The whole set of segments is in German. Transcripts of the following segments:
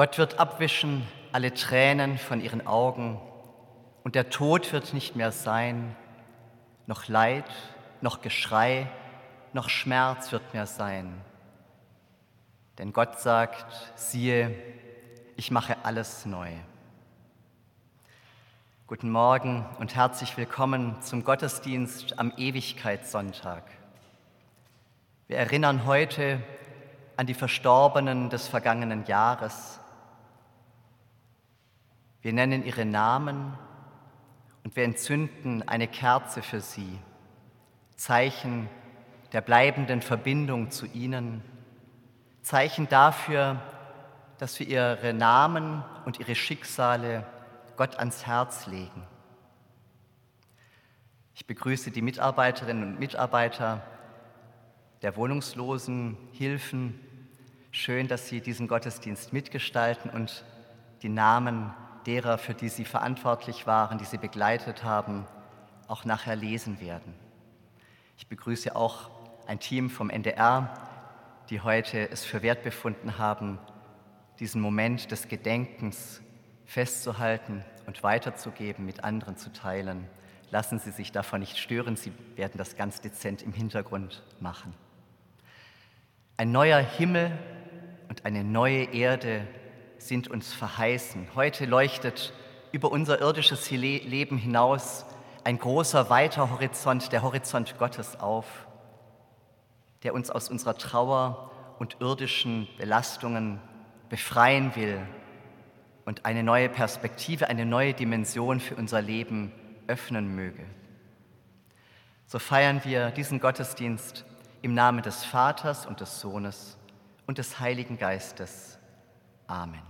Gott wird abwischen alle Tränen von ihren Augen und der Tod wird nicht mehr sein, noch Leid, noch Geschrei, noch Schmerz wird mehr sein. Denn Gott sagt, siehe, ich mache alles neu. Guten Morgen und herzlich willkommen zum Gottesdienst am Ewigkeitssonntag. Wir erinnern heute an die Verstorbenen des vergangenen Jahres. Wir nennen ihre Namen und wir entzünden eine Kerze für sie, Zeichen der bleibenden Verbindung zu ihnen, Zeichen dafür, dass wir ihre Namen und ihre Schicksale Gott ans Herz legen. Ich begrüße die Mitarbeiterinnen und Mitarbeiter der Wohnungslosen Hilfen. Schön, dass Sie diesen Gottesdienst mitgestalten und die Namen derer, für die Sie verantwortlich waren, die Sie begleitet haben, auch nachher lesen werden. Ich begrüße auch ein Team vom NDR, die heute es für wert befunden haben, diesen Moment des Gedenkens festzuhalten und weiterzugeben, mit anderen zu teilen. Lassen Sie sich davon nicht stören, Sie werden das ganz dezent im Hintergrund machen. Ein neuer Himmel und eine neue Erde sind uns verheißen. Heute leuchtet über unser irdisches Leben hinaus ein großer, weiter Horizont, der Horizont Gottes auf, der uns aus unserer Trauer und irdischen Belastungen befreien will und eine neue Perspektive, eine neue Dimension für unser Leben öffnen möge. So feiern wir diesen Gottesdienst im Namen des Vaters und des Sohnes und des Heiligen Geistes. Amen.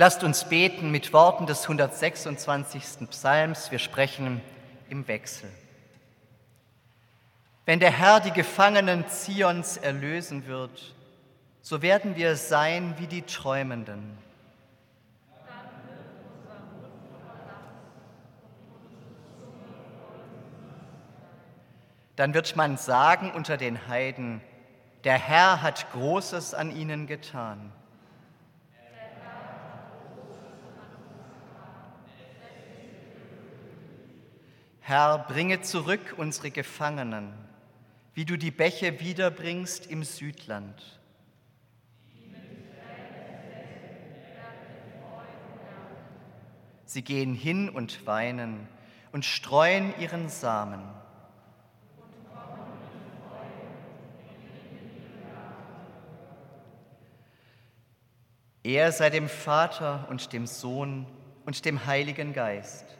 Lasst uns beten mit Worten des 126. Psalms. Wir sprechen im Wechsel. Wenn der Herr die Gefangenen Zions erlösen wird, so werden wir sein wie die Träumenden. Dann wird man sagen unter den Heiden, der Herr hat Großes an ihnen getan. Herr, bringe zurück unsere Gefangenen, wie du die Bäche wiederbringst im Südland. Sie gehen hin und weinen und streuen ihren Samen. Er sei dem Vater und dem Sohn und dem Heiligen Geist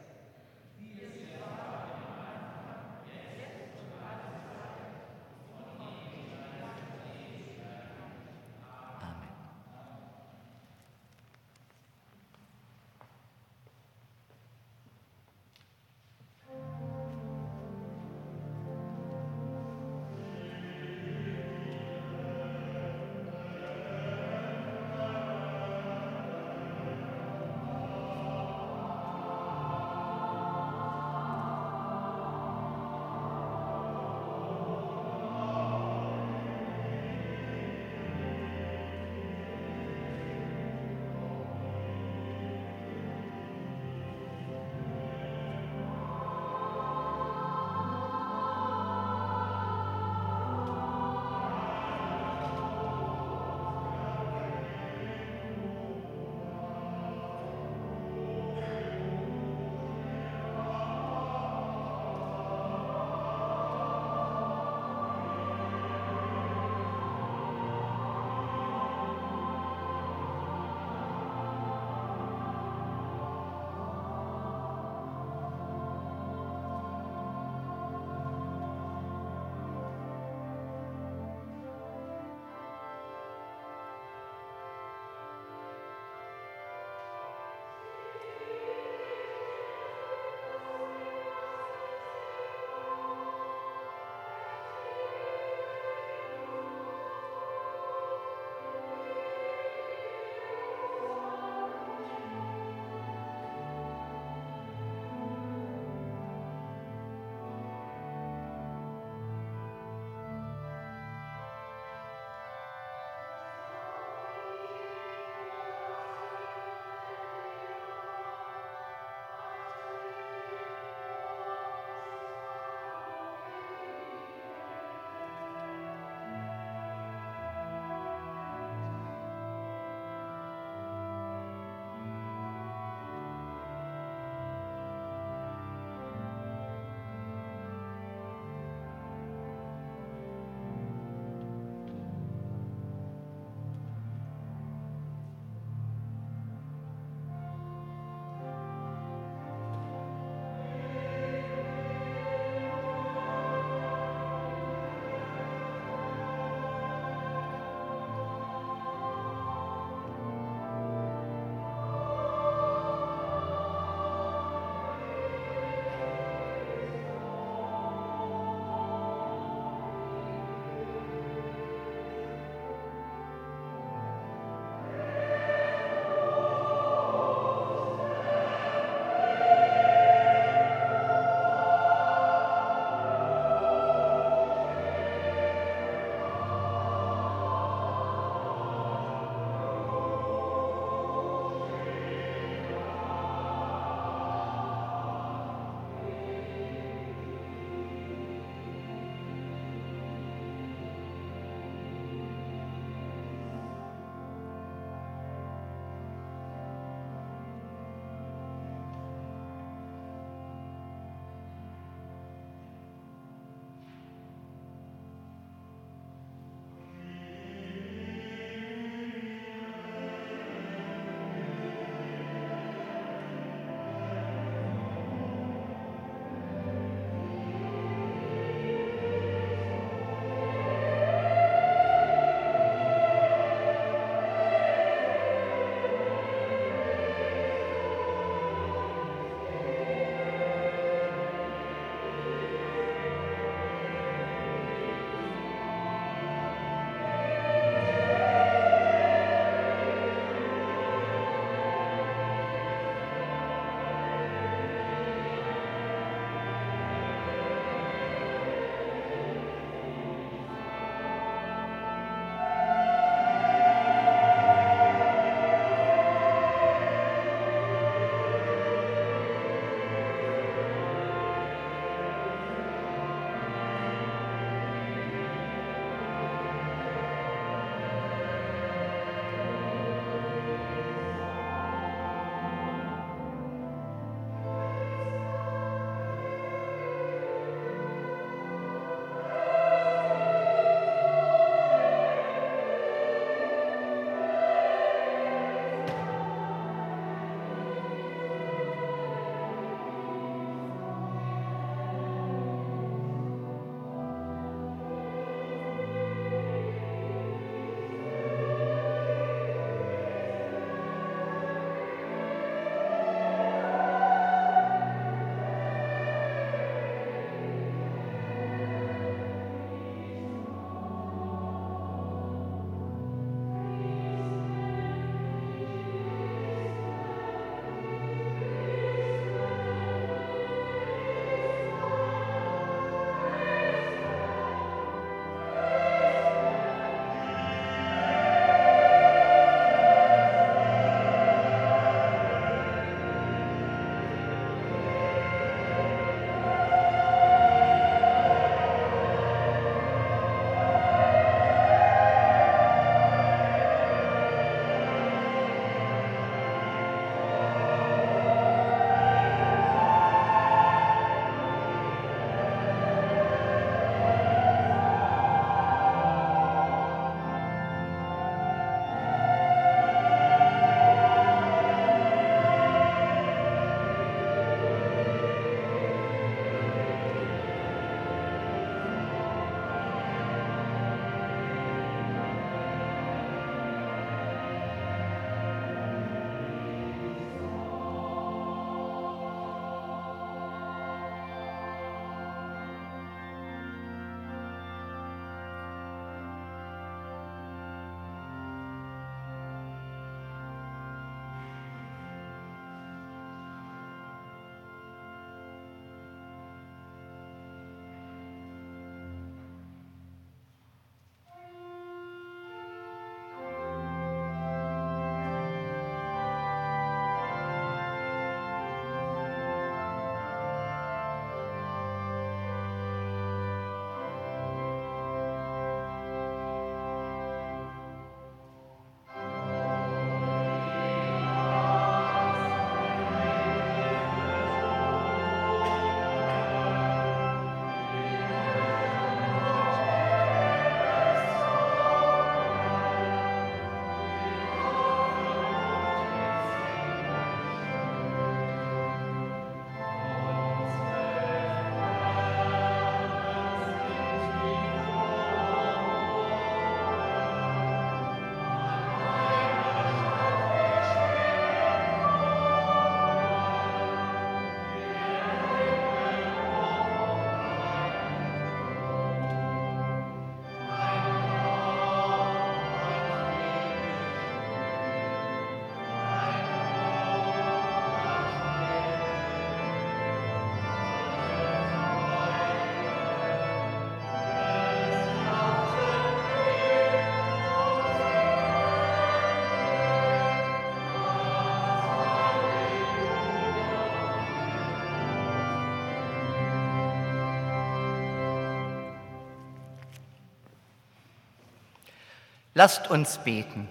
Lasst uns beten.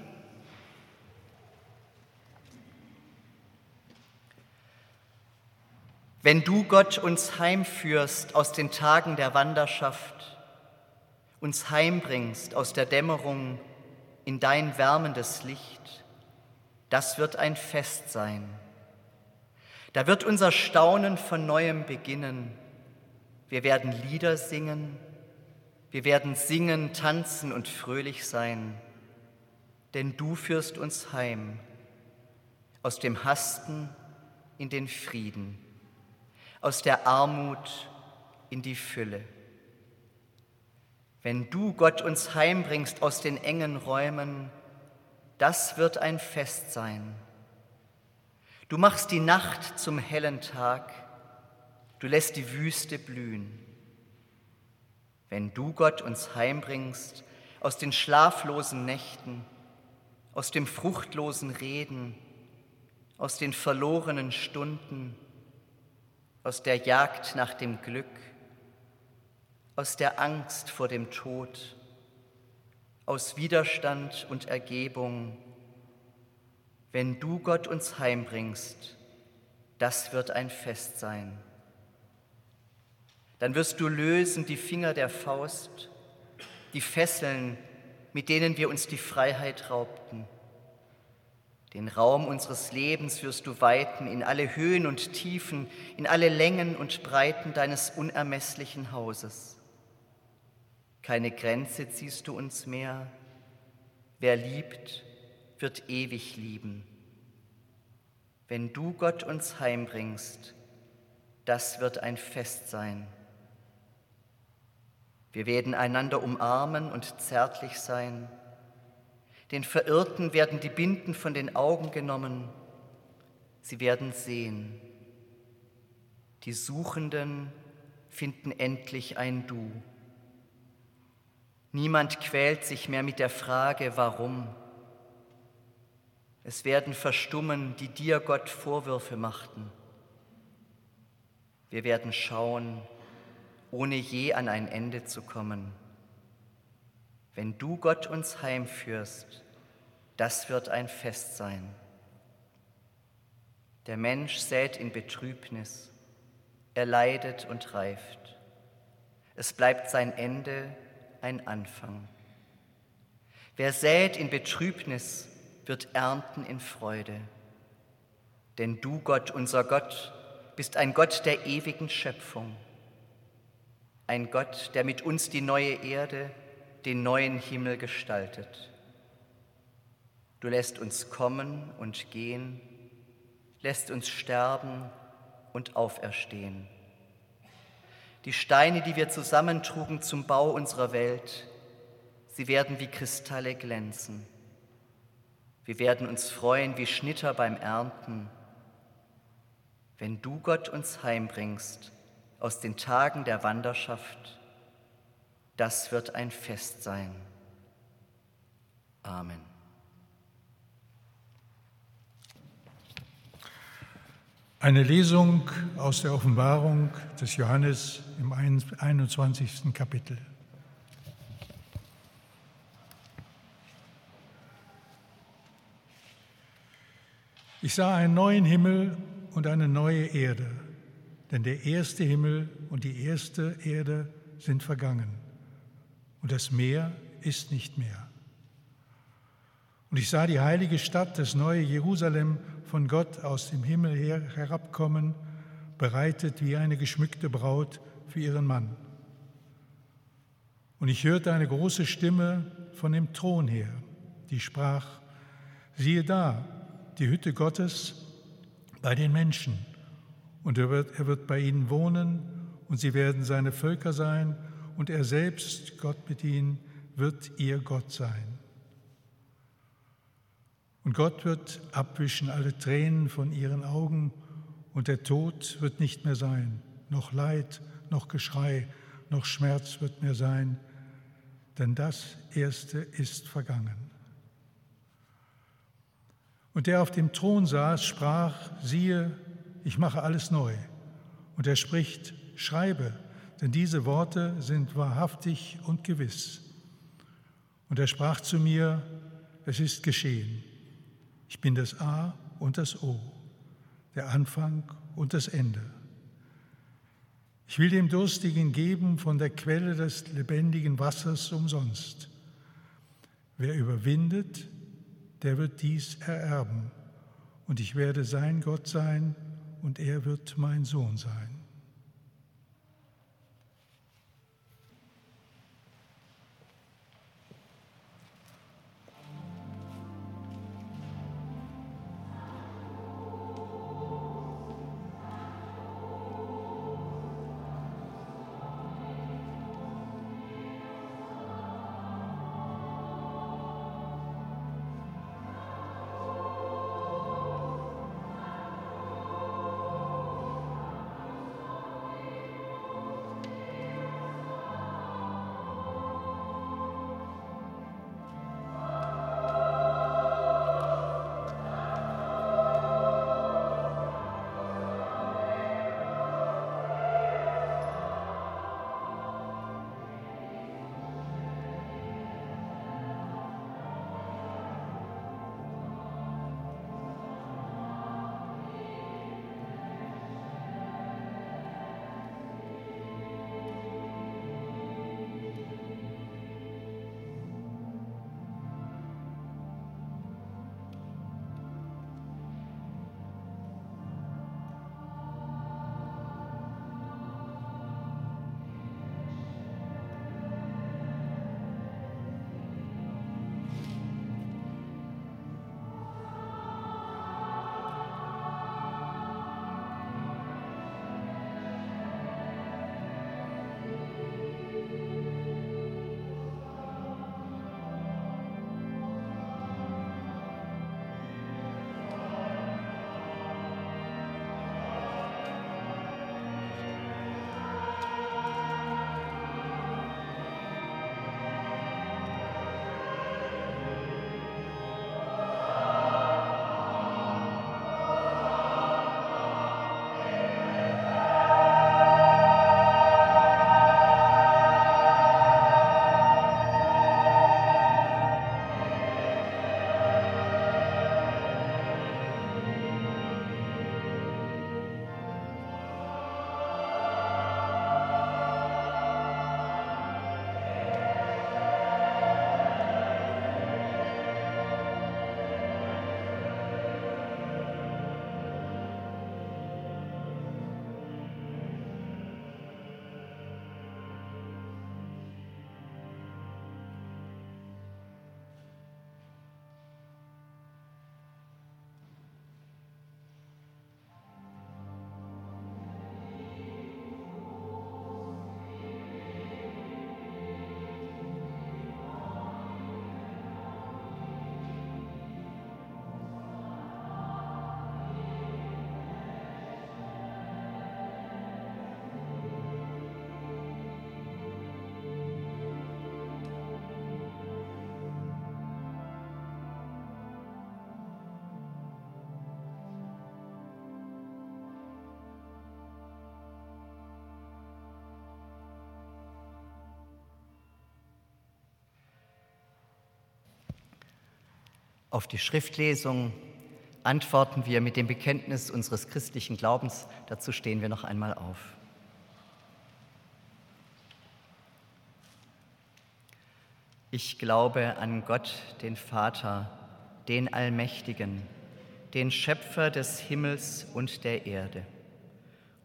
Wenn du, Gott, uns heimführst aus den Tagen der Wanderschaft, uns heimbringst aus der Dämmerung in dein wärmendes Licht, das wird ein Fest sein. Da wird unser Staunen von neuem beginnen. Wir werden Lieder singen, wir werden singen, tanzen und fröhlich sein, denn du führst uns heim aus dem Hasten in den Frieden aus der Armut in die Fülle. Wenn du, Gott, uns heimbringst aus den engen Räumen, das wird ein Fest sein. Du machst die Nacht zum hellen Tag, du lässt die Wüste blühen. Wenn du, Gott, uns heimbringst aus den schlaflosen Nächten, aus dem fruchtlosen Reden, aus den verlorenen Stunden, aus der Jagd nach dem Glück, aus der Angst vor dem Tod, aus Widerstand und Ergebung, wenn du Gott uns heimbringst, das wird ein Fest sein. Dann wirst du lösen die Finger der Faust, die Fesseln, mit denen wir uns die Freiheit raubten. Den Raum unseres Lebens wirst du weiten in alle Höhen und Tiefen, in alle Längen und Breiten deines unermesslichen Hauses. Keine Grenze ziehst du uns mehr. Wer liebt, wird ewig lieben. Wenn du Gott uns heimbringst, das wird ein Fest sein. Wir werden einander umarmen und zärtlich sein den Verirrten werden die Binden von den Augen genommen. Sie werden sehen. Die Suchenden finden endlich ein Du. Niemand quält sich mehr mit der Frage, warum. Es werden verstummen, die dir, Gott, Vorwürfe machten. Wir werden schauen, ohne je an ein Ende zu kommen. Wenn du Gott uns heimführst, das wird ein Fest sein. Der Mensch sät in Betrübnis, er leidet und reift. Es bleibt sein Ende ein Anfang. Wer sät in Betrübnis, wird ernten in Freude. Denn du, Gott, unser Gott, bist ein Gott der ewigen Schöpfung, ein Gott, der mit uns die neue Erde den neuen Himmel gestaltet. Du lässt uns kommen und gehen, lässt uns sterben und auferstehen. Die Steine, die wir zusammentrugen zum Bau unserer Welt, sie werden wie Kristalle glänzen. Wir werden uns freuen wie Schnitter beim Ernten. Wenn du Gott uns heimbringst aus den Tagen der Wanderschaft, das wird ein Fest sein. Amen. Eine Lesung aus der Offenbarung des Johannes im 21. Kapitel. Ich sah einen neuen Himmel und eine neue Erde, denn der erste Himmel und die erste Erde sind vergangen und das Meer ist nicht mehr. Und ich sah die heilige Stadt, das neue Jerusalem, von Gott aus dem Himmel her herabkommen, bereitet wie eine geschmückte Braut für ihren Mann. Und ich hörte eine große Stimme von dem Thron her, die sprach, siehe da, die Hütte Gottes bei den Menschen, und er wird, er wird bei ihnen wohnen, und sie werden seine Völker sein, und er selbst, Gott mit ihnen, wird ihr Gott sein. Und Gott wird abwischen alle Tränen von ihren Augen, und der Tod wird nicht mehr sein, noch Leid, noch Geschrei, noch Schmerz wird mehr sein, denn das Erste ist vergangen. Und der auf dem Thron saß, sprach, siehe, ich mache alles neu. Und er spricht, schreibe, denn diese Worte sind wahrhaftig und gewiss. Und er sprach zu mir, es ist geschehen. Ich bin das A und das O, der Anfang und das Ende. Ich will dem Durstigen geben von der Quelle des lebendigen Wassers umsonst. Wer überwindet, der wird dies ererben. Und ich werde sein Gott sein und er wird mein Sohn sein. Auf die Schriftlesung antworten wir mit dem Bekenntnis unseres christlichen Glaubens. Dazu stehen wir noch einmal auf. Ich glaube an Gott, den Vater, den Allmächtigen, den Schöpfer des Himmels und der Erde,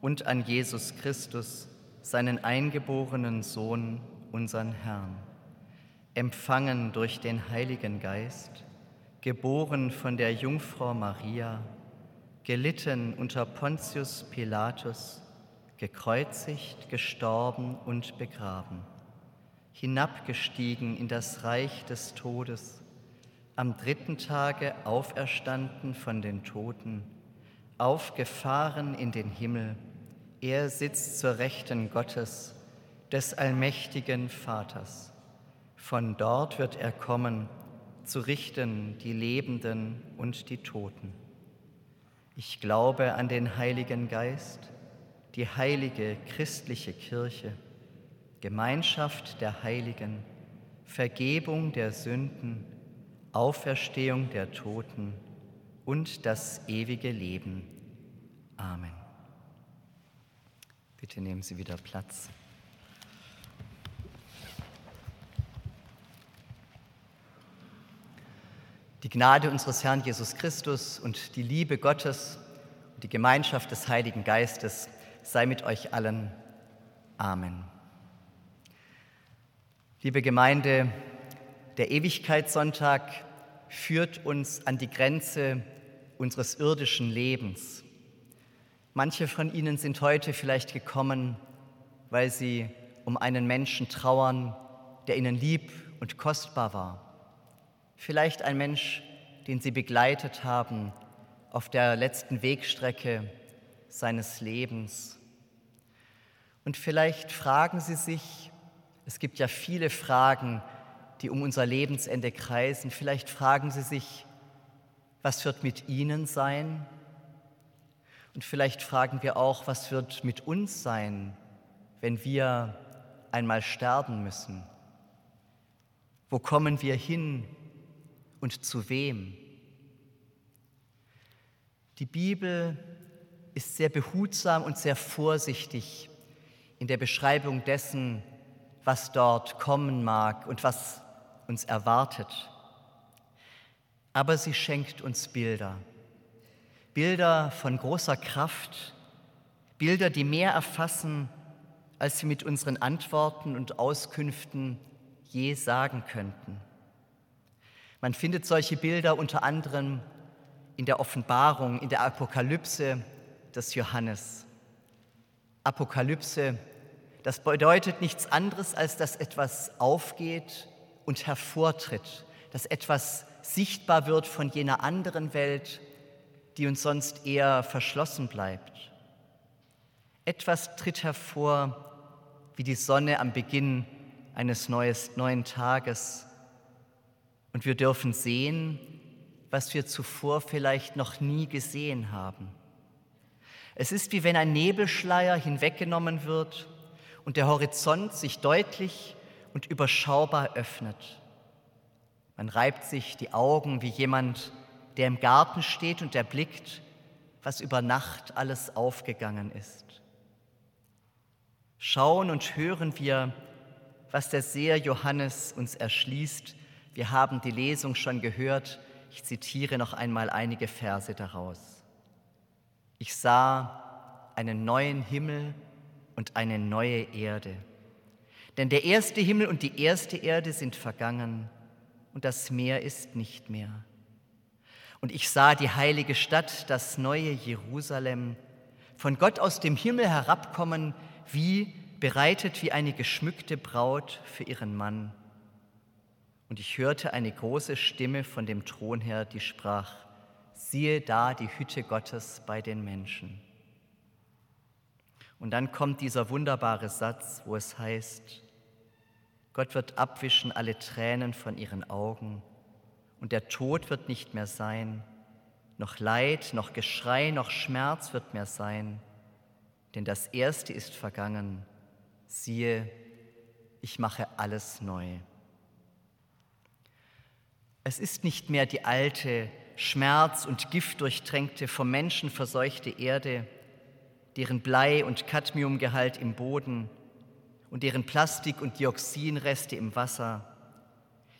und an Jesus Christus, seinen eingeborenen Sohn, unseren Herrn, empfangen durch den Heiligen Geist, geboren von der Jungfrau Maria, gelitten unter Pontius Pilatus, gekreuzigt, gestorben und begraben, hinabgestiegen in das Reich des Todes, am dritten Tage auferstanden von den Toten, aufgefahren in den Himmel, er sitzt zur Rechten Gottes, des allmächtigen Vaters. Von dort wird er kommen, zu richten die Lebenden und die Toten. Ich glaube an den Heiligen Geist, die heilige christliche Kirche, Gemeinschaft der Heiligen, Vergebung der Sünden, Auferstehung der Toten und das ewige Leben. Amen. Bitte nehmen Sie wieder Platz. Die Gnade unseres Herrn Jesus Christus und die Liebe Gottes und die Gemeinschaft des Heiligen Geistes sei mit euch allen. Amen. Liebe Gemeinde, der Ewigkeitssonntag führt uns an die Grenze unseres irdischen Lebens. Manche von Ihnen sind heute vielleicht gekommen, weil Sie um einen Menschen trauern, der Ihnen lieb und kostbar war. Vielleicht ein Mensch, den Sie begleitet haben auf der letzten Wegstrecke seines Lebens. Und vielleicht fragen Sie sich, es gibt ja viele Fragen, die um unser Lebensende kreisen, vielleicht fragen Sie sich, was wird mit Ihnen sein? Und vielleicht fragen wir auch, was wird mit uns sein, wenn wir einmal sterben müssen? Wo kommen wir hin und zu wem? Die Bibel ist sehr behutsam und sehr vorsichtig in der Beschreibung dessen, was dort kommen mag und was uns erwartet. Aber sie schenkt uns Bilder. Bilder von großer Kraft, Bilder, die mehr erfassen, als sie mit unseren Antworten und Auskünften je sagen könnten. Man findet solche Bilder unter anderem in der Offenbarung, in der Apokalypse des Johannes. Apokalypse, das bedeutet nichts anderes, als dass etwas aufgeht und hervortritt, dass etwas sichtbar wird von jener anderen Welt, die uns sonst eher verschlossen bleibt. Etwas tritt hervor wie die Sonne am Beginn eines neues, neuen Tages. Und wir dürfen sehen, was wir zuvor vielleicht noch nie gesehen haben. Es ist wie wenn ein Nebelschleier hinweggenommen wird und der Horizont sich deutlich und überschaubar öffnet. Man reibt sich die Augen wie jemand, der im Garten steht und erblickt, was über Nacht alles aufgegangen ist. Schauen und hören wir, was der Seher Johannes uns erschließt. Wir haben die Lesung schon gehört. Ich zitiere noch einmal einige Verse daraus. Ich sah einen neuen Himmel und eine neue Erde. Denn der erste Himmel und die erste Erde sind vergangen und das Meer ist nicht mehr. Und ich sah die heilige Stadt, das neue Jerusalem, von Gott aus dem Himmel herabkommen, wie bereitet wie eine geschmückte Braut für ihren Mann. Und ich hörte eine große Stimme von dem Thron her, die sprach, siehe da die Hütte Gottes bei den Menschen. Und dann kommt dieser wunderbare Satz, wo es heißt, Gott wird abwischen alle Tränen von ihren Augen und der Tod wird nicht mehr sein, noch Leid, noch Geschrei, noch Schmerz wird mehr sein, denn das Erste ist vergangen. Siehe, ich mache alles neu. Es ist nicht mehr die alte, schmerz- und giftdurchtränkte, vom Menschen verseuchte Erde, deren Blei- und Cadmiumgehalt im Boden und deren Plastik- und Dioxinreste im Wasser,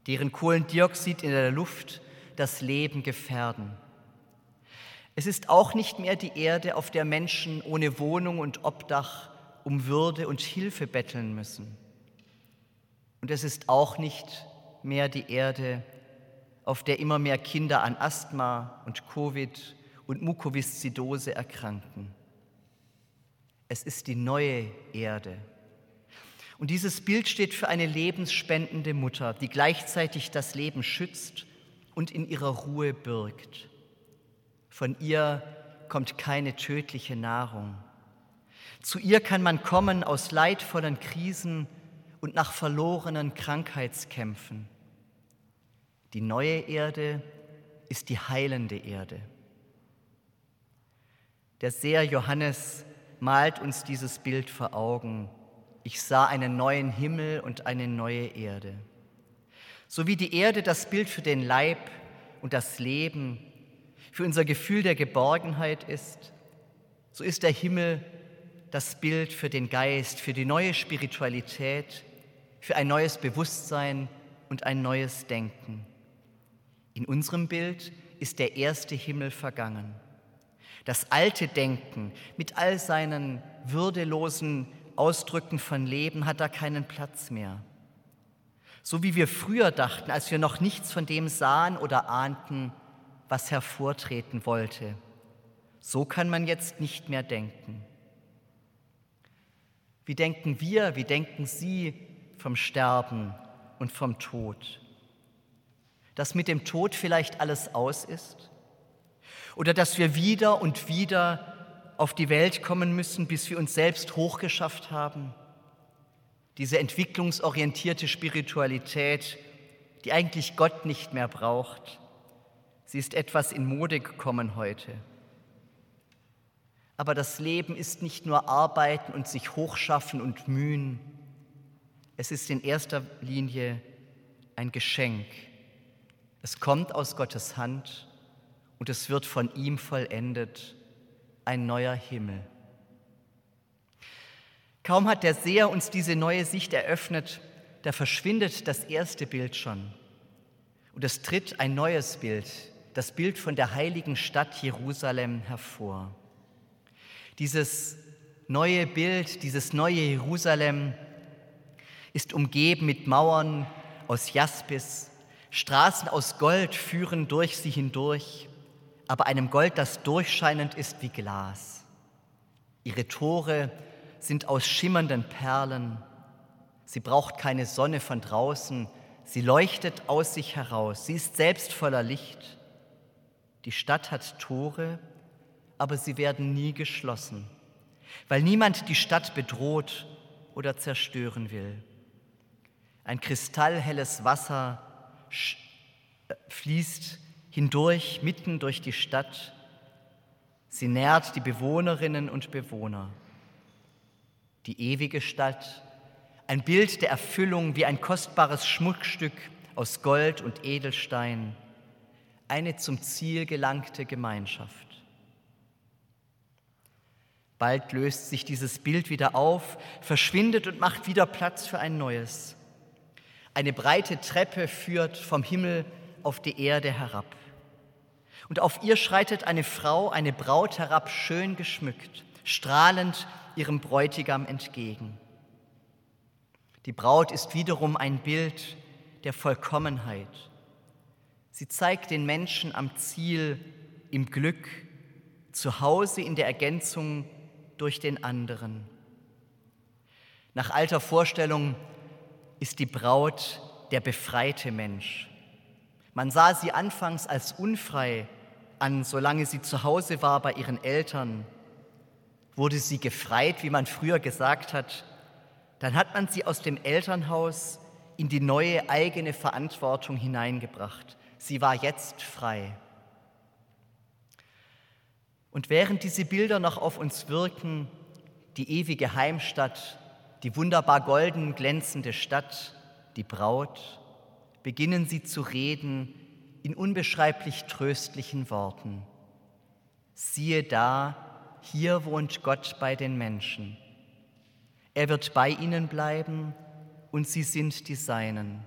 deren Kohlendioxid in der Luft das Leben gefährden. Es ist auch nicht mehr die Erde, auf der Menschen ohne Wohnung und Obdach um Würde und Hilfe betteln müssen. Und es ist auch nicht mehr die Erde, auf der immer mehr Kinder an Asthma und Covid und Mukoviszidose erkranken. Es ist die neue Erde, und dieses Bild steht für eine lebensspendende Mutter, die gleichzeitig das Leben schützt und in ihrer Ruhe birgt. Von ihr kommt keine tödliche Nahrung. Zu ihr kann man kommen aus leidvollen Krisen und nach verlorenen Krankheitskämpfen. Die neue Erde ist die heilende Erde. Der Seher Johannes malt uns dieses Bild vor Augen ich sah einen neuen Himmel und eine neue Erde. So wie die Erde das Bild für den Leib und das Leben, für unser Gefühl der Geborgenheit ist, so ist der Himmel das Bild für den Geist, für die neue Spiritualität, für ein neues Bewusstsein und ein neues Denken. In unserem Bild ist der erste Himmel vergangen. Das alte Denken mit all seinen würdelosen Ausdrücken von Leben hat da keinen Platz mehr. So wie wir früher dachten, als wir noch nichts von dem sahen oder ahnten, was hervortreten wollte. So kann man jetzt nicht mehr denken. Wie denken wir, wie denken Sie vom Sterben und vom Tod? Dass mit dem Tod vielleicht alles aus ist? Oder dass wir wieder und wieder auf die Welt kommen müssen, bis wir uns selbst hochgeschafft haben? Diese entwicklungsorientierte Spiritualität, die eigentlich Gott nicht mehr braucht, sie ist etwas in Mode gekommen heute. Aber das Leben ist nicht nur Arbeiten und sich hochschaffen und mühen. Es ist in erster Linie ein Geschenk. Es kommt aus Gottes Hand und es wird von ihm vollendet, ein neuer Himmel. Kaum hat der Seher uns diese neue Sicht eröffnet, da verschwindet das erste Bild schon. Und es tritt ein neues Bild, das Bild von der heiligen Stadt Jerusalem hervor. Dieses neue Bild, dieses neue Jerusalem ist umgeben mit Mauern aus Jaspis, Straßen aus Gold führen durch sie hindurch, aber einem Gold, das durchscheinend ist wie Glas. Ihre Tore sind aus schimmernden Perlen. Sie braucht keine Sonne von draußen, sie leuchtet aus sich heraus. Sie ist selbst voller Licht. Die Stadt hat Tore, aber sie werden nie geschlossen, weil niemand die Stadt bedroht oder zerstören will. Ein kristallhelles Wasser fließt hindurch, mitten durch die Stadt. Sie nährt die Bewohnerinnen und Bewohner die ewige Stadt, ein Bild der Erfüllung wie ein kostbares Schmuckstück aus Gold und Edelstein, eine zum Ziel gelangte Gemeinschaft. Bald löst sich dieses Bild wieder auf, verschwindet und macht wieder Platz für ein neues. Eine breite Treppe führt vom Himmel auf die Erde herab. Und auf ihr schreitet eine Frau, eine Braut herab, schön geschmückt, strahlend ihrem Bräutigam entgegen. Die Braut ist wiederum ein Bild der Vollkommenheit. Sie zeigt den Menschen am Ziel, im Glück, zu Hause in der Ergänzung durch den anderen. Nach alter Vorstellung ist die Braut der befreite Mensch. Man sah sie anfangs als unfrei an, solange sie zu Hause war bei ihren Eltern wurde sie gefreit, wie man früher gesagt hat, dann hat man sie aus dem Elternhaus in die neue eigene Verantwortung hineingebracht. Sie war jetzt frei. Und während diese Bilder noch auf uns wirken, die ewige Heimstatt, die wunderbar golden glänzende Stadt, die Braut, beginnen sie zu reden in unbeschreiblich tröstlichen Worten. Siehe da, hier wohnt Gott bei den Menschen. Er wird bei ihnen bleiben und sie sind die Seinen.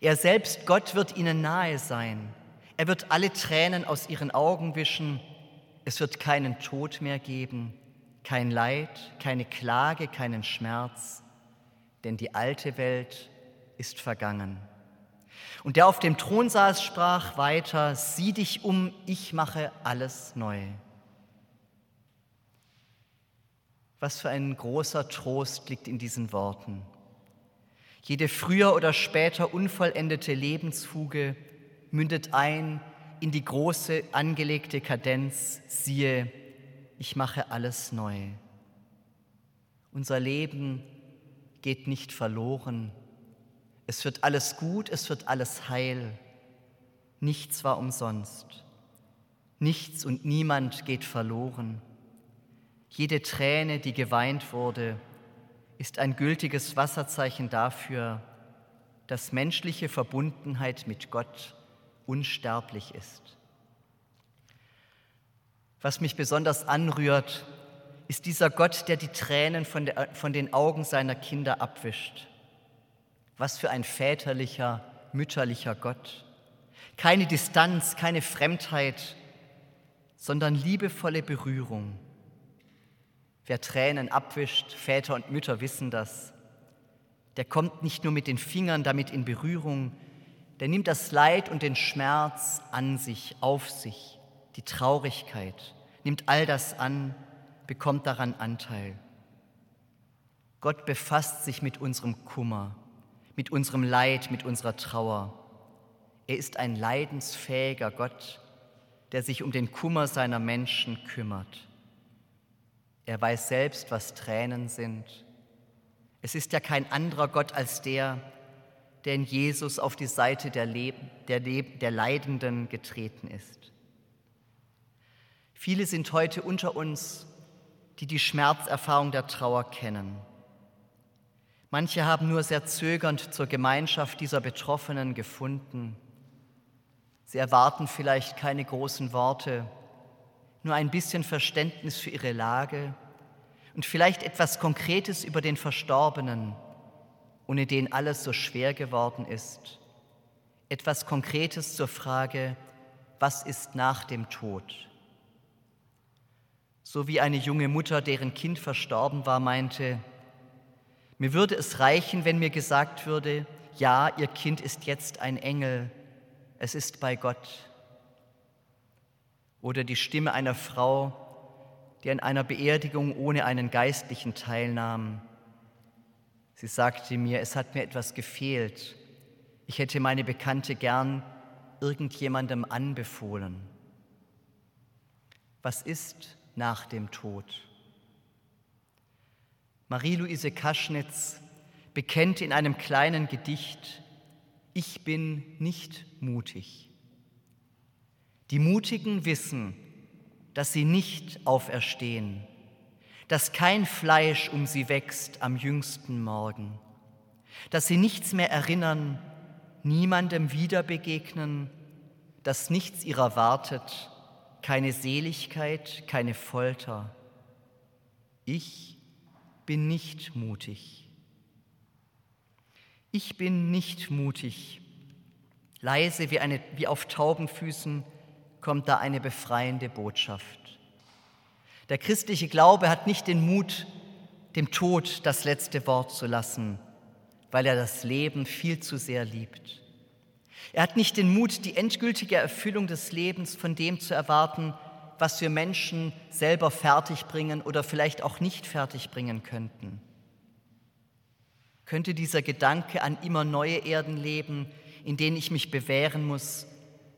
Er selbst, Gott, wird ihnen nahe sein. Er wird alle Tränen aus ihren Augen wischen. Es wird keinen Tod mehr geben, kein Leid, keine Klage, keinen Schmerz, denn die alte Welt ist vergangen. Und der auf dem Thron saß, sprach weiter, sieh dich um, ich mache alles neu. Was für ein großer Trost liegt in diesen Worten. Jede früher oder später unvollendete Lebensfuge mündet ein in die große angelegte Kadenz, siehe, ich mache alles neu. Unser Leben geht nicht verloren. Es wird alles gut, es wird alles heil. Nichts war umsonst. Nichts und niemand geht verloren. Jede Träne, die geweint wurde, ist ein gültiges Wasserzeichen dafür, dass menschliche Verbundenheit mit Gott unsterblich ist. Was mich besonders anrührt, ist dieser Gott, der die Tränen von, der, von den Augen seiner Kinder abwischt. Was für ein väterlicher, mütterlicher Gott. Keine Distanz, keine Fremdheit, sondern liebevolle Berührung. Wer Tränen abwischt, Väter und Mütter wissen das, der kommt nicht nur mit den Fingern damit in Berührung, der nimmt das Leid und den Schmerz an sich, auf sich, die Traurigkeit, nimmt all das an, bekommt daran Anteil. Gott befasst sich mit unserem Kummer, mit unserem Leid, mit unserer Trauer. Er ist ein leidensfähiger Gott, der sich um den Kummer seiner Menschen kümmert. Er weiß selbst, was Tränen sind. Es ist ja kein anderer Gott als der, der in Jesus auf die Seite der, Leb der, Leb der Leidenden getreten ist. Viele sind heute unter uns, die die Schmerzerfahrung der Trauer kennen. Manche haben nur sehr zögernd zur Gemeinschaft dieser Betroffenen gefunden. Sie erwarten vielleicht keine großen Worte, nur ein bisschen Verständnis für ihre Lage und vielleicht etwas Konkretes über den Verstorbenen, ohne den alles so schwer geworden ist. Etwas Konkretes zur Frage, was ist nach dem Tod? So wie eine junge Mutter, deren Kind verstorben war, meinte, mir würde es reichen, wenn mir gesagt würde, ja, ihr Kind ist jetzt ein Engel, es ist bei Gott. Oder die Stimme einer Frau, die an einer Beerdigung ohne einen Geistlichen teilnahm. Sie sagte mir, es hat mir etwas gefehlt. Ich hätte meine Bekannte gern irgendjemandem anbefohlen. Was ist nach dem Tod? Marie-Louise Kaschnitz bekennt in einem kleinen Gedicht, ich bin nicht mutig. Die Mutigen wissen, dass sie nicht auferstehen, dass kein Fleisch um sie wächst am jüngsten Morgen, dass sie nichts mehr erinnern, niemandem wieder begegnen, dass nichts ihrer wartet, keine Seligkeit, keine Folter. Ich bin nicht mutig. Ich bin nicht mutig. Leise wie, eine, wie auf Taubenfüßen kommt da eine befreiende Botschaft. Der christliche Glaube hat nicht den Mut, dem Tod das letzte Wort zu lassen, weil er das Leben viel zu sehr liebt. Er hat nicht den Mut, die endgültige Erfüllung des Lebens von dem zu erwarten, was wir Menschen selber fertigbringen oder vielleicht auch nicht fertigbringen könnten. Könnte dieser Gedanke an immer neue Erden leben, in denen ich mich bewähren muss,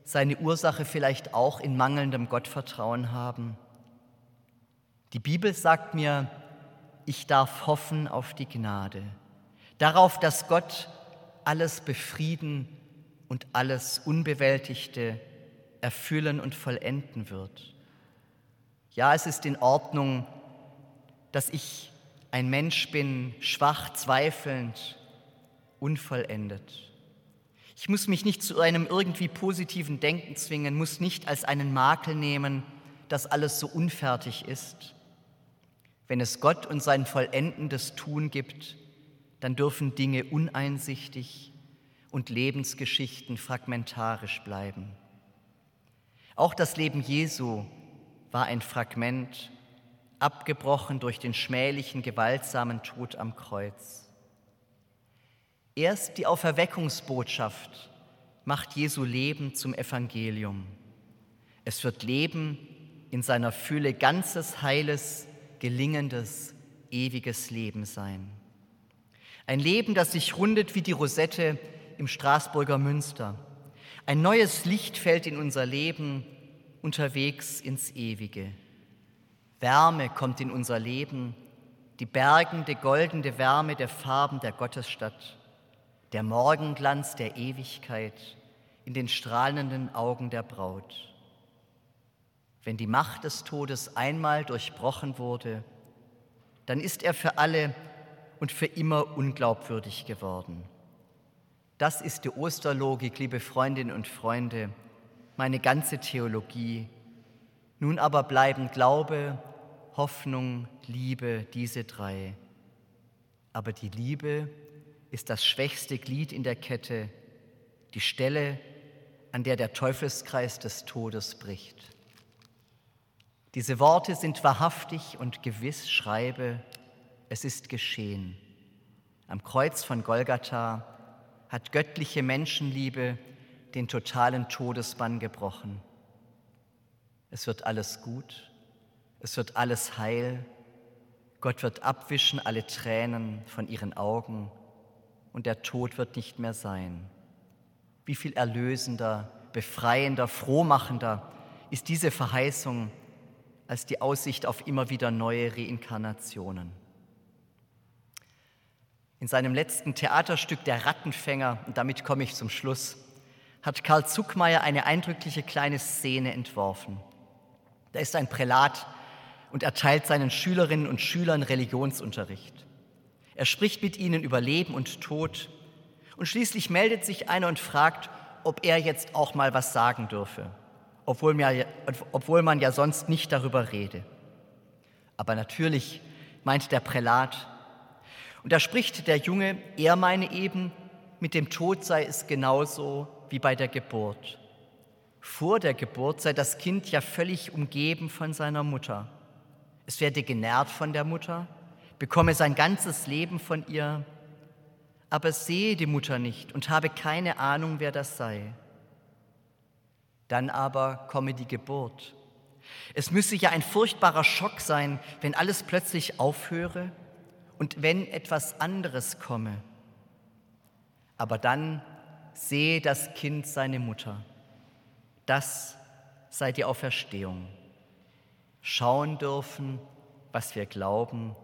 seine Ursache vielleicht auch in mangelndem Gottvertrauen haben. Die Bibel sagt mir, ich darf hoffen auf die Gnade, darauf, dass Gott alles befrieden und alles Unbewältigte erfüllen und vollenden wird. Ja, es ist in Ordnung, dass ich ein Mensch bin, schwach, zweifelnd, unvollendet. Ich muss mich nicht zu einem irgendwie positiven Denken zwingen, muss nicht als einen Makel nehmen, dass alles so unfertig ist. Wenn es Gott und sein vollendendes Tun gibt, dann dürfen Dinge uneinsichtig und Lebensgeschichten fragmentarisch bleiben. Auch das Leben Jesu war ein Fragment, abgebrochen durch den schmählichen, gewaltsamen Tod am Kreuz. Erst die Auferweckungsbotschaft macht Jesu Leben zum Evangelium. Es wird Leben in seiner Fülle ganzes, heiles, gelingendes, ewiges Leben sein. Ein Leben, das sich rundet wie die Rosette im Straßburger Münster. Ein neues Licht fällt in unser Leben unterwegs ins Ewige. Wärme kommt in unser Leben, die bergende, goldene Wärme der Farben der Gottesstadt der Morgenglanz der Ewigkeit in den strahlenden Augen der Braut. Wenn die Macht des Todes einmal durchbrochen wurde, dann ist er für alle und für immer unglaubwürdig geworden. Das ist die Osterlogik, liebe Freundinnen und Freunde, meine ganze Theologie. Nun aber bleiben Glaube, Hoffnung, Liebe, diese drei. Aber die Liebe ist das schwächste Glied in der Kette, die Stelle, an der der Teufelskreis des Todes bricht. Diese Worte sind wahrhaftig und gewiss, schreibe, es ist geschehen. Am Kreuz von Golgatha hat göttliche Menschenliebe den totalen Todesbann gebrochen. Es wird alles gut, es wird alles heil, Gott wird abwischen alle Tränen von ihren Augen und der Tod wird nicht mehr sein. Wie viel erlösender, befreiender, frohmachender ist diese Verheißung als die Aussicht auf immer wieder neue Reinkarnationen. In seinem letzten Theaterstück Der Rattenfänger, und damit komme ich zum Schluss, hat Karl Zuckmeier eine eindrückliche kleine Szene entworfen. Da ist ein Prälat und erteilt seinen Schülerinnen und Schülern Religionsunterricht. Er spricht mit ihnen über Leben und Tod und schließlich meldet sich einer und fragt, ob er jetzt auch mal was sagen dürfe, obwohl, man ja sonst nicht darüber rede. Aber natürlich meint der Prälat, und da spricht der Junge, er meine eben, mit dem Tod sei es genauso wie bei der Geburt. Vor der Geburt sei das Kind ja völlig umgeben von seiner Mutter. Es werde genährt von der Mutter, bekomme sein ganzes Leben von ihr, aber sehe die Mutter nicht und habe keine Ahnung, wer das sei. Dann aber komme die Geburt. Es müsse ja ein furchtbarer Schock sein, wenn alles plötzlich aufhöre und wenn etwas anderes komme. Aber dann sehe das Kind seine Mutter. Das sei die Auferstehung. Schauen dürfen, was wir glauben,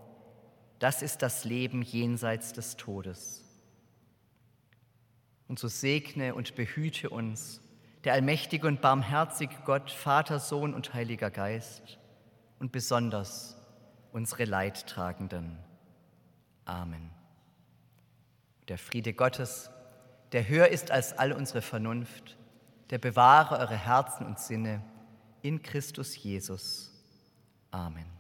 das ist das Leben jenseits des Todes. Und so segne und behüte uns der allmächtige und barmherzige Gott, Vater, Sohn und Heiliger Geist und besonders unsere Leidtragenden. Amen. Der Friede Gottes, der höher ist als all unsere Vernunft, der bewahre eure Herzen und Sinne in Christus Jesus. Amen.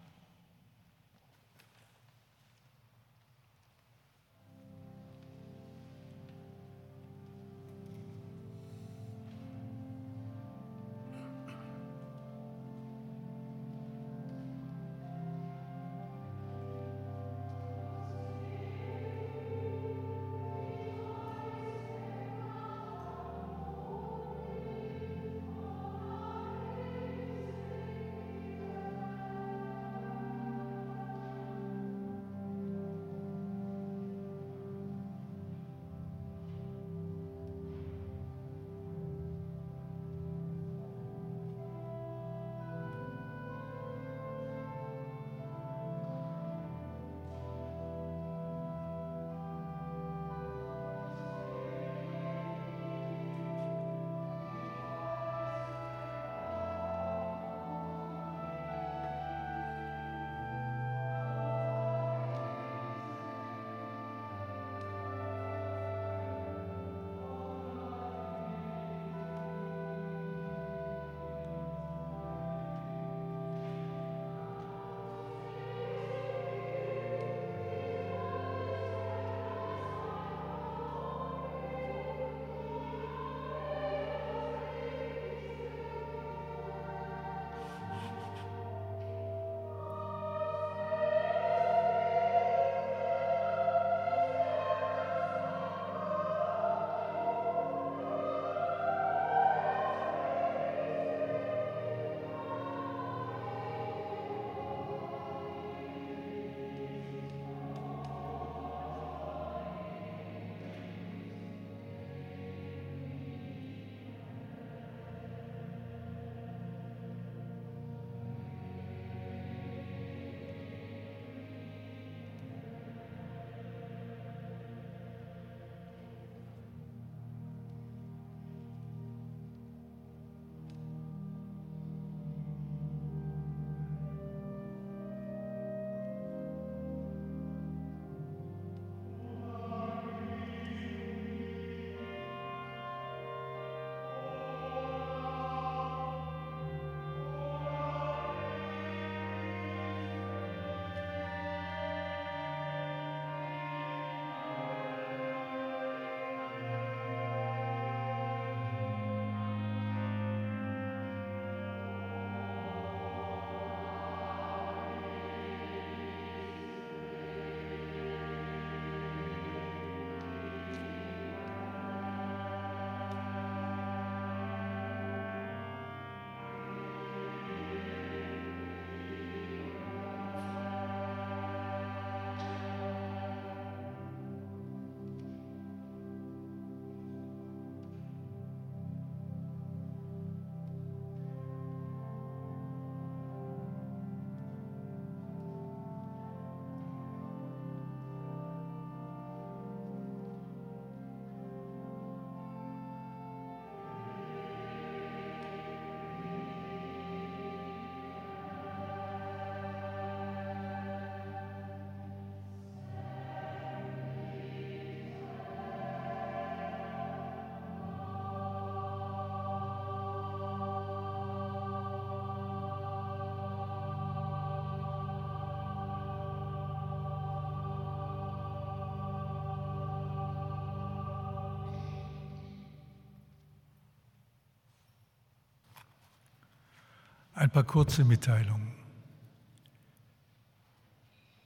Ein paar kurze Mitteilungen.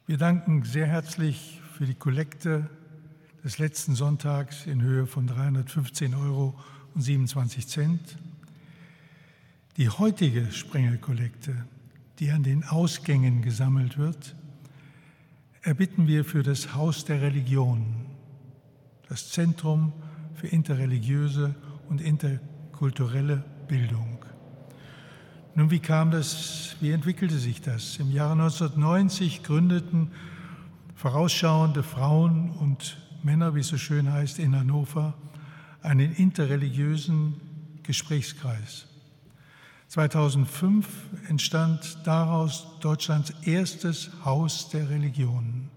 Wir danken sehr herzlich für die Kollekte des letzten Sonntags in Höhe von 315 Euro und 27 Cent. Die heutige Sprengelkollekte, die an den Ausgängen gesammelt wird, erbitten wir für das Haus der Religion, das Zentrum für interreligiöse und interkulturelle Bildung. Nun, wie kam das, wie entwickelte sich das? Im Jahre 1990 gründeten vorausschauende Frauen und Männer, wie es so schön heißt, in Hannover einen interreligiösen Gesprächskreis. 2005 entstand daraus Deutschlands erstes Haus der Religionen.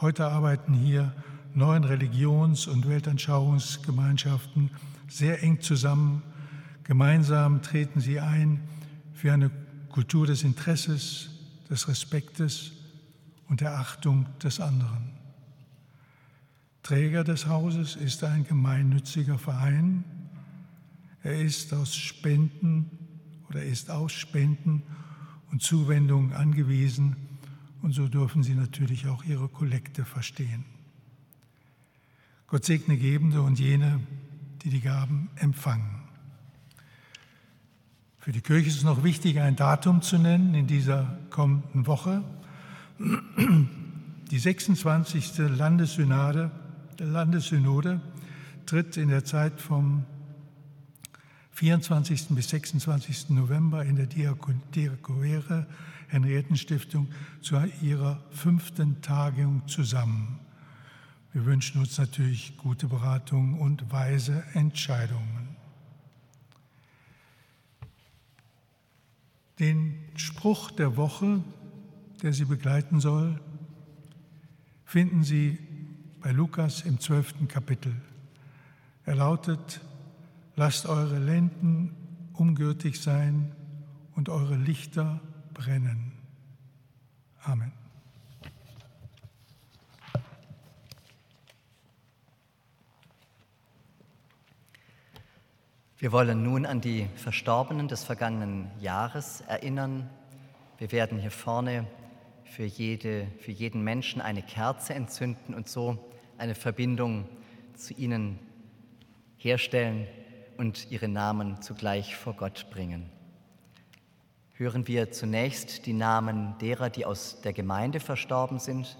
Heute arbeiten hier neun Religions- und Weltanschauungsgemeinschaften sehr eng zusammen. Gemeinsam treten sie ein für eine Kultur des Interesses, des Respektes und der Achtung des anderen. Träger des Hauses ist ein gemeinnütziger Verein. Er ist aus Spenden oder ist aus Spenden und Zuwendungen angewiesen und so dürfen Sie natürlich auch Ihre Kollekte verstehen. Gott segne Gebende und jene, die die Gaben empfangen. Für die Kirche ist es noch wichtig, ein Datum zu nennen in dieser kommenden Woche. Die 26. Landessynode, Landessynode tritt in der Zeit vom 24. bis 26. November in der Diakoere Henriettenstiftung zu ihrer fünften Tagung zusammen. Wir wünschen uns natürlich gute Beratung und weise Entscheidungen. Den Spruch der Woche, der Sie begleiten soll, finden Sie bei Lukas im zwölften Kapitel. Er lautet, lasst eure Lenden umgürtig sein und eure Lichter brennen. Amen. Wir wollen nun an die Verstorbenen des vergangenen Jahres erinnern. Wir werden hier vorne für, jede, für jeden Menschen eine Kerze entzünden und so eine Verbindung zu ihnen herstellen und ihre Namen zugleich vor Gott bringen. Hören wir zunächst die Namen derer, die aus der Gemeinde verstorben sind,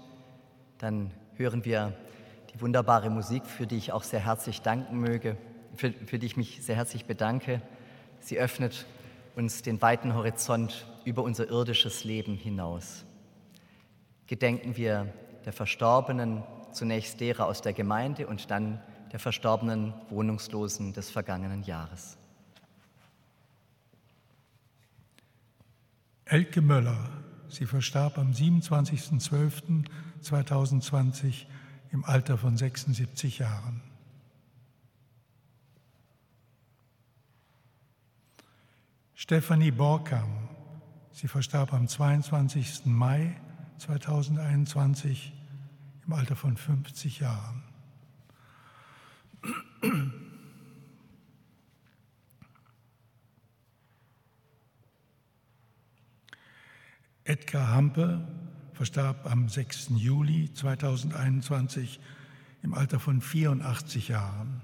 dann hören wir die wunderbare Musik, für die ich auch sehr herzlich danken möge für, für die ich mich sehr herzlich bedanke. Sie öffnet uns den weiten Horizont über unser irdisches Leben hinaus. Gedenken wir der Verstorbenen, zunächst derer aus der Gemeinde und dann der verstorbenen Wohnungslosen des vergangenen Jahres. Elke Möller, sie verstarb am 27.12.2020 im Alter von 76 Jahren. Stephanie Borkam. Sie verstarb am 22. Mai 2021 im Alter von 50 Jahren. Edgar Hampe verstarb am 6. Juli 2021 im Alter von 84 Jahren.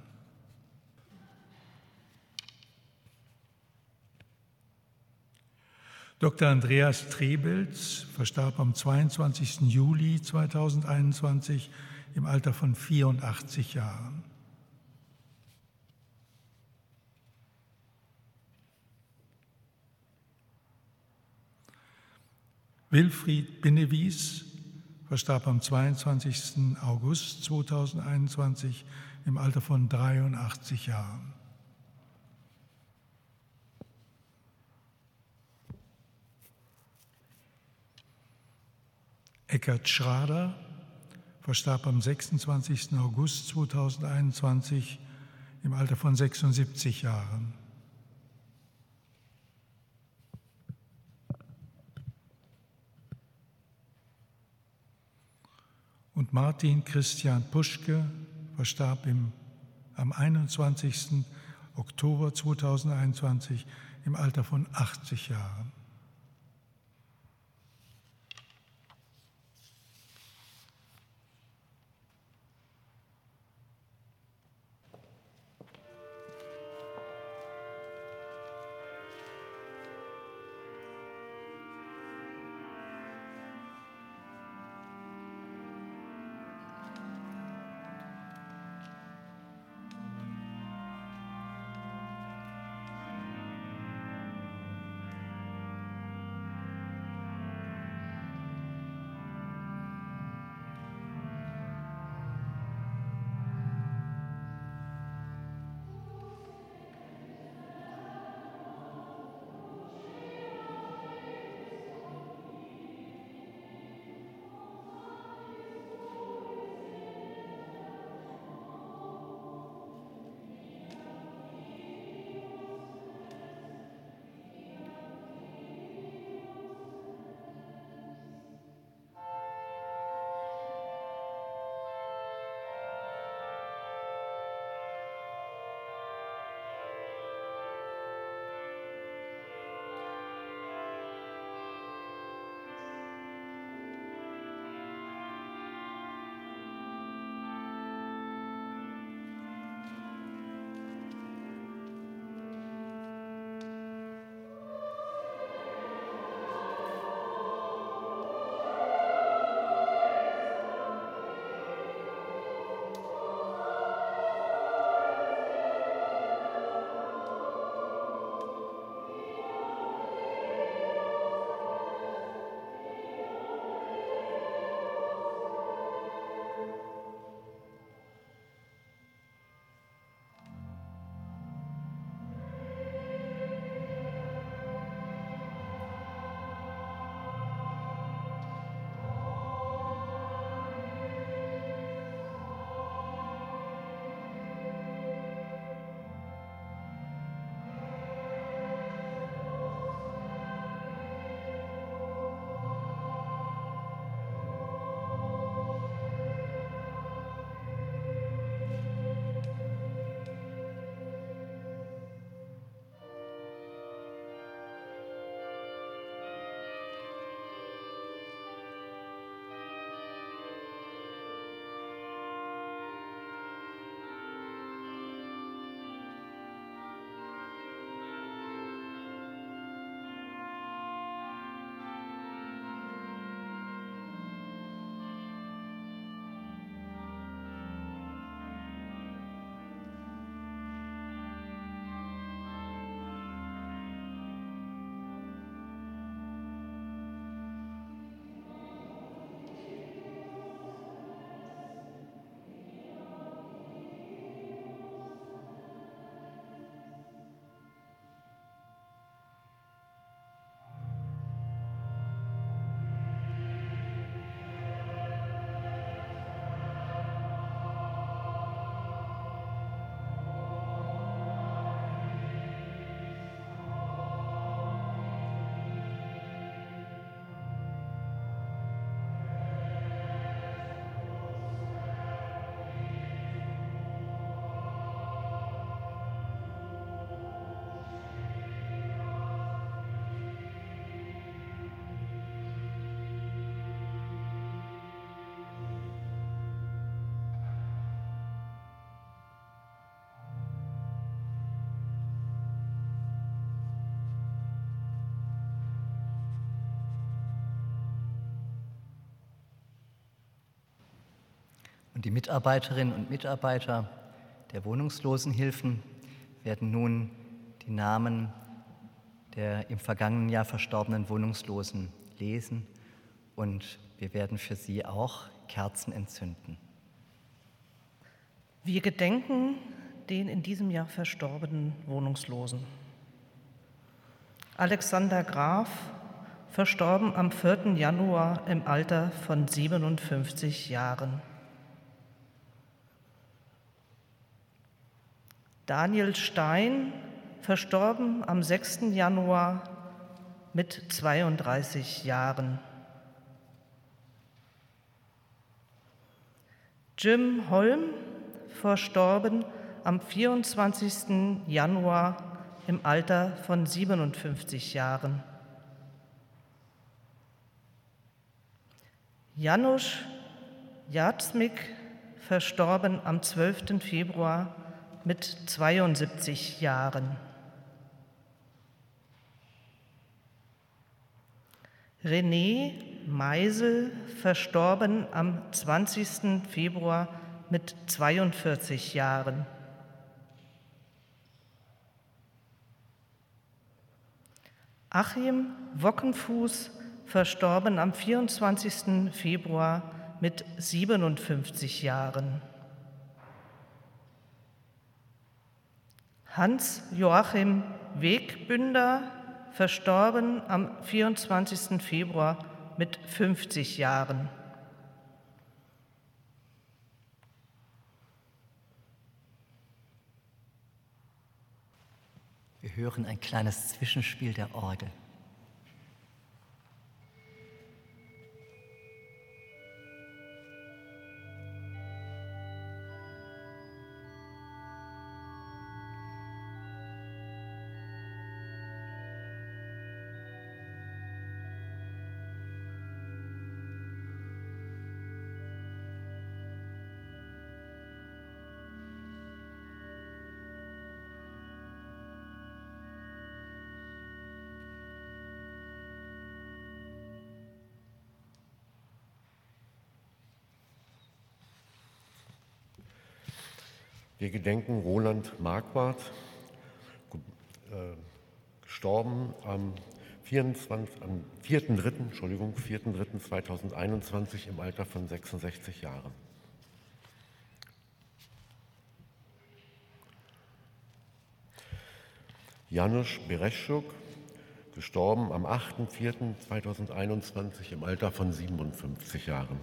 Dr. Andreas Trebels verstarb am 22. Juli 2021 im Alter von 84 Jahren. Wilfried Binnewies verstarb am 22. August 2021 im Alter von 83 Jahren. Eckhard Schrader verstarb am 26. August 2021 im Alter von 76 Jahren. Und Martin Christian Puschke verstarb im, am 21. Oktober 2021 im Alter von 80 Jahren. Und die Mitarbeiterinnen und Mitarbeiter der Wohnungslosenhilfen werden nun die Namen der im vergangenen Jahr verstorbenen Wohnungslosen lesen und wir werden für sie auch Kerzen entzünden. Wir gedenken den in diesem Jahr verstorbenen Wohnungslosen. Alexander Graf, verstorben am 4. Januar im Alter von 57 Jahren. Daniel Stein, verstorben am 6. Januar mit 32 Jahren. Jim Holm, verstorben am 24. Januar im Alter von 57 Jahren. Janusz Jacmik, verstorben am 12. Februar mit 72 Jahren. René Meisel, verstorben am 20. Februar mit 42 Jahren. Achim Wockenfuß, verstorben am 24. Februar mit 57 Jahren. Hans Joachim Wegbünder, verstorben am 24. Februar mit 50 Jahren. Wir hören ein kleines Zwischenspiel der Orgel. Wir gedenken Roland Marquardt, äh, gestorben am 24, am 4.3., Entschuldigung, 4.3.2021 im Alter von 66 Jahren. Janusz Bereschuk, gestorben am 8.4.2021 im Alter von 57 Jahren.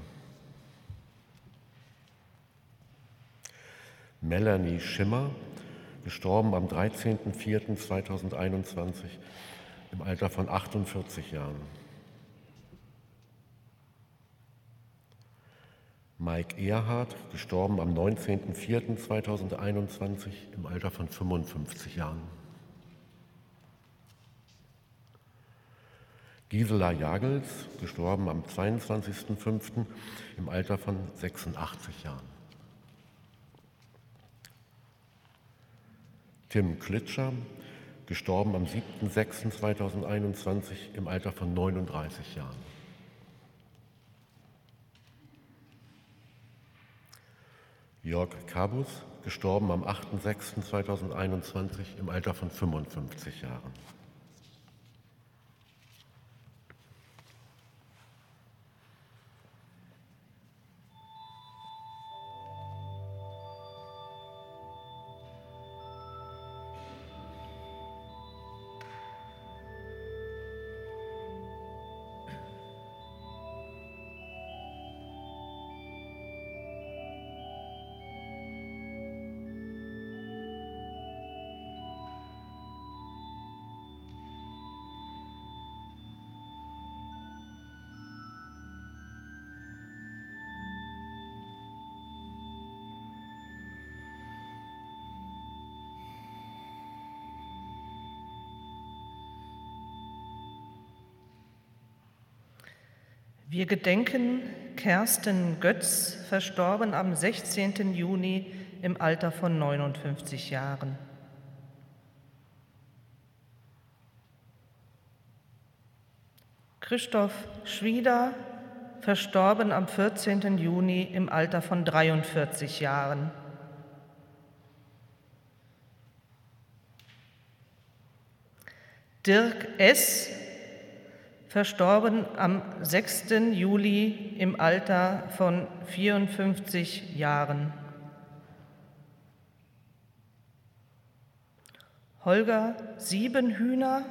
Melanie Schimmer, gestorben am 13.04.2021 im Alter von 48 Jahren. Mike Erhardt, gestorben am 19.04.2021 im Alter von 55 Jahren. Gisela Jagels, gestorben am 22.05. im Alter von 86 Jahren. Tim Klitscher, gestorben am 7.06.2021 im Alter von 39 Jahren. Jörg Kabus, gestorben am 8.06.2021 im Alter von 55 Jahren. Wir gedenken Kersten Götz, verstorben am 16. Juni im Alter von 59 Jahren. Christoph Schwieder, verstorben am 14. Juni im Alter von 43 Jahren. Dirk S., verstorben am 6. Juli im Alter von 54 Jahren. Holger Siebenhühner,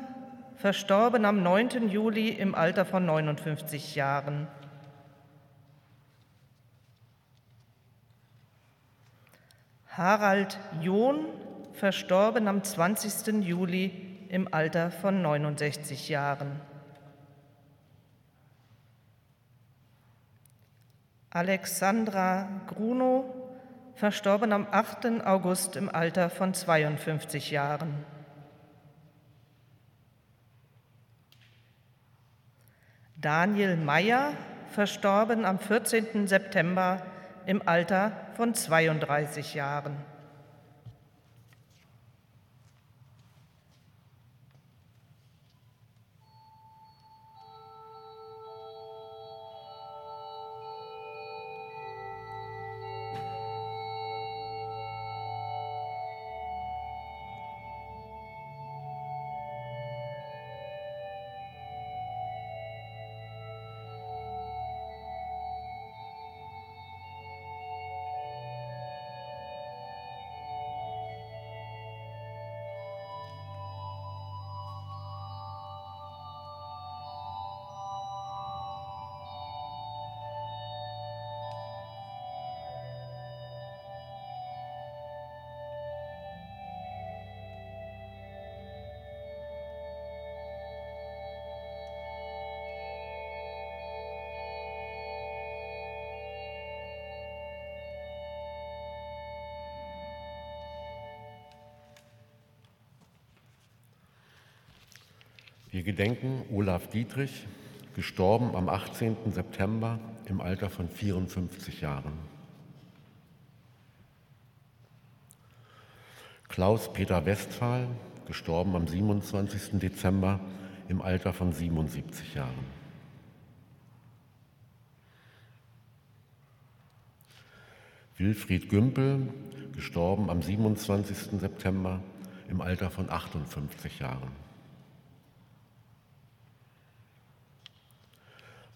verstorben am 9. Juli im Alter von 59 Jahren. Harald John, verstorben am 20. Juli im Alter von 69 Jahren. Alexandra Gruno, verstorben am 8. August im Alter von 52 Jahren. Daniel Meyer, verstorben am 14. September im Alter von 32 Jahren. Wir gedenken Olaf Dietrich, gestorben am 18. September im Alter von 54 Jahren. Klaus-Peter Westphal, gestorben am 27. Dezember im Alter von 77 Jahren. Wilfried Gümpel, gestorben am 27. September im Alter von 58 Jahren.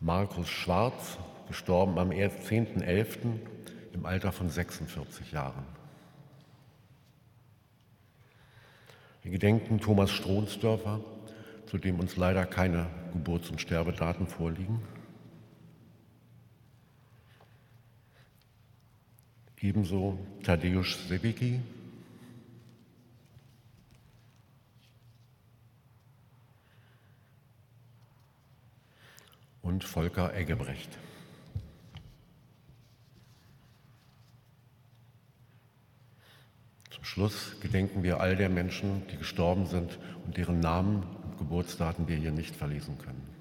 Markus Schwarz, gestorben am 10.11. im Alter von 46 Jahren. Wir gedenken Thomas Strohnsdörfer, zu dem uns leider keine Geburts- und Sterbedaten vorliegen. Ebenso Tadeusz Sewicki, und Volker Eggebrecht. Zum Schluss gedenken wir all der Menschen, die gestorben sind und deren Namen und Geburtsdaten wir hier nicht verlesen können.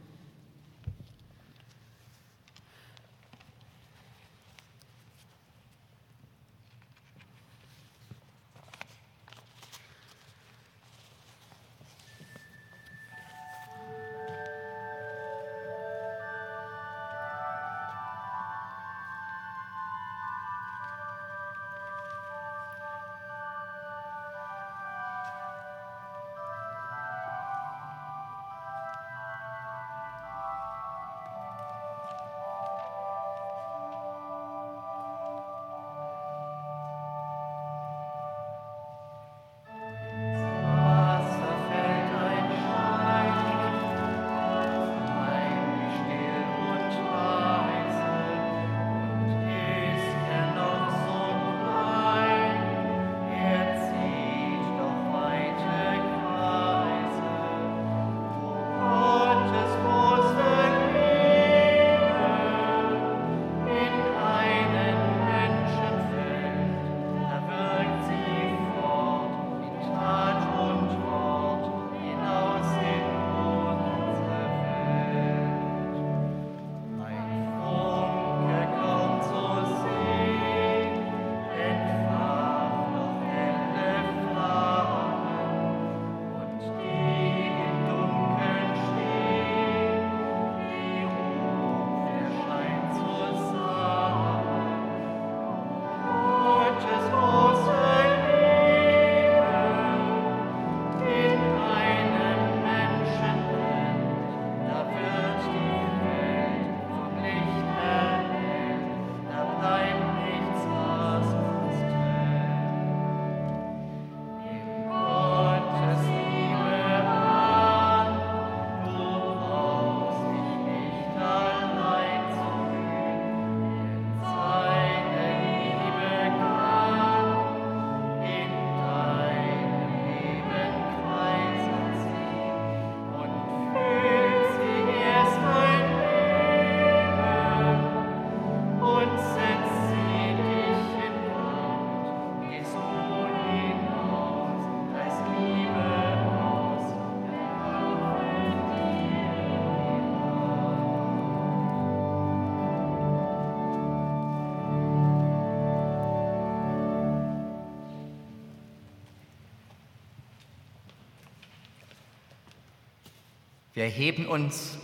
Wir erheben uns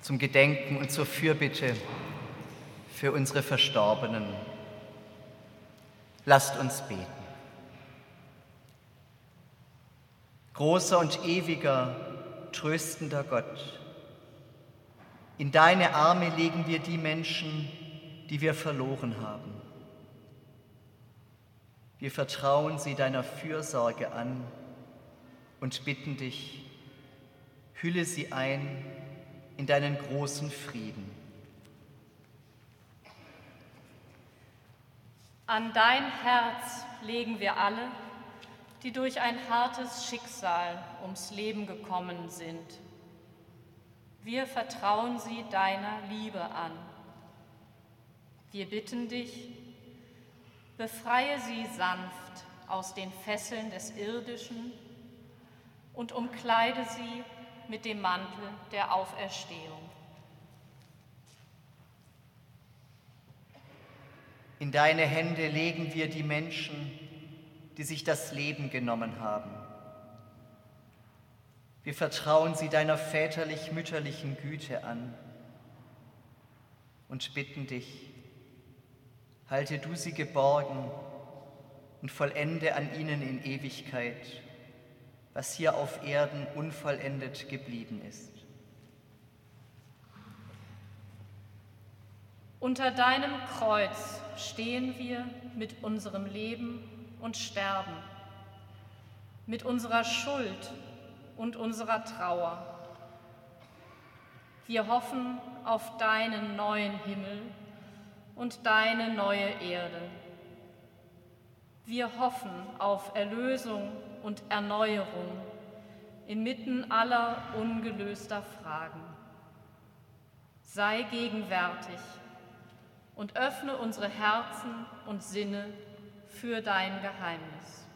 zum Gedenken und zur Fürbitte für unsere Verstorbenen. Lasst uns beten. Großer und ewiger, tröstender Gott, in deine Arme legen wir die Menschen, die wir verloren haben. Wir vertrauen sie deiner Fürsorge an und bitten dich, hülle sie ein in deinen großen Frieden. An dein Herz legen wir alle, die durch ein hartes Schicksal ums Leben gekommen sind. Wir vertrauen sie deiner Liebe an. Wir bitten dich, befreie sie sanft aus den Fesseln des Irdischen und umkleide sie mit dem Mantel der Auferstehung. In deine Hände legen wir die Menschen, die sich das Leben genommen haben. Wir vertrauen sie deiner väterlich-mütterlichen Güte an und bitten dich, halte du sie geborgen und vollende an ihnen in Ewigkeit was hier auf Erden unvollendet geblieben ist. Unter deinem Kreuz stehen wir mit unserem Leben und Sterben, mit unserer Schuld und unserer Trauer. Wir hoffen auf deinen neuen Himmel und deine neue Erde. Wir hoffen auf Erlösung und Erneuerung inmitten aller ungelöster Fragen. Sei gegenwärtig und öffne unsere Herzen und Sinne für dein Geheimnis.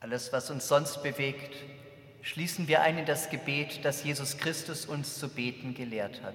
Alles, was uns sonst bewegt, schließen wir ein in das Gebet, das Jesus Christus uns zu beten gelehrt hat.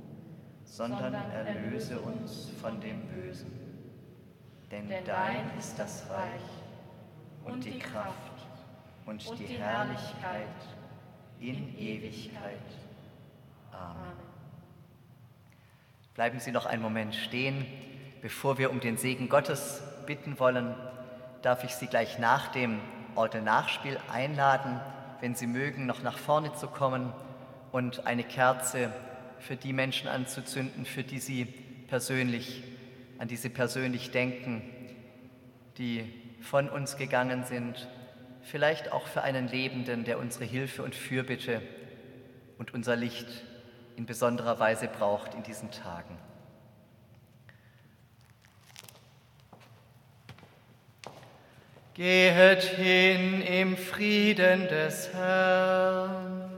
sondern erlöse uns von dem Bösen. Denn dein ist das Reich und die Kraft und die Herrlichkeit in Ewigkeit. Amen. Bleiben Sie noch einen Moment stehen. Bevor wir um den Segen Gottes bitten wollen, darf ich Sie gleich nach dem Orte-Nachspiel einladen, wenn Sie mögen, noch nach vorne zu kommen und eine Kerze für die Menschen anzuzünden, für die sie persönlich, an die sie persönlich denken, die von uns gegangen sind, vielleicht auch für einen Lebenden, der unsere Hilfe und Fürbitte und unser Licht in besonderer Weise braucht in diesen Tagen. Gehet hin im Frieden des Herrn.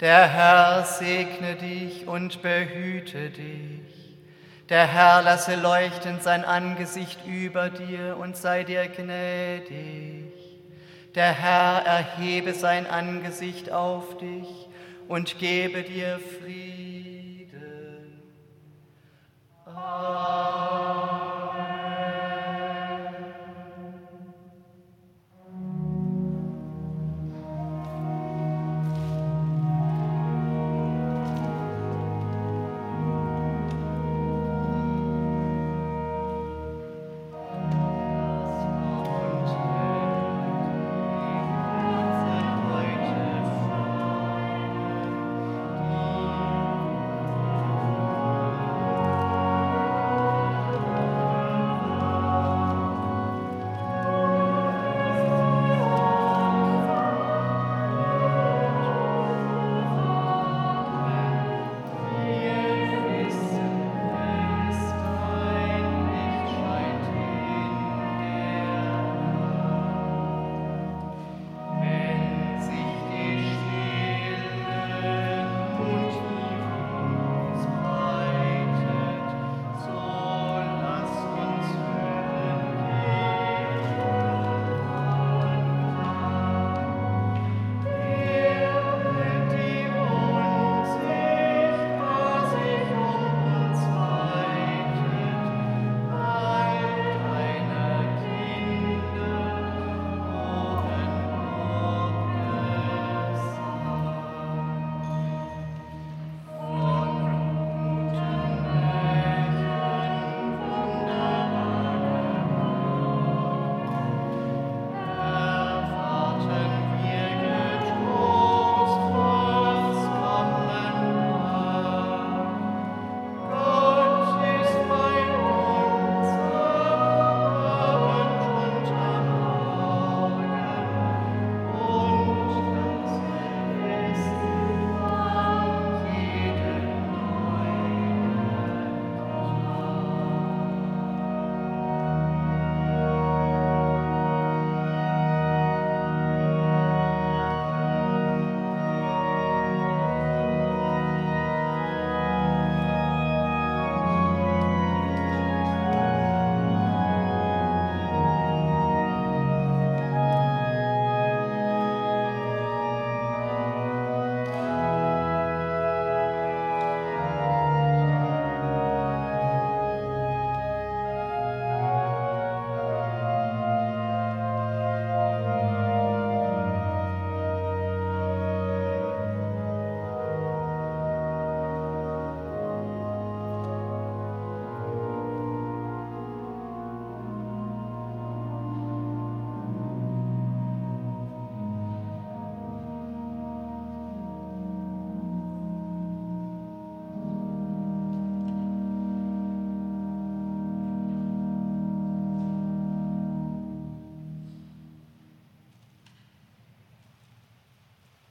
Der Herr segne dich und behüte dich. Der Herr lasse leuchten sein Angesicht über dir und sei dir gnädig. Der Herr erhebe sein Angesicht auf dich und gebe dir Frieden. Amen.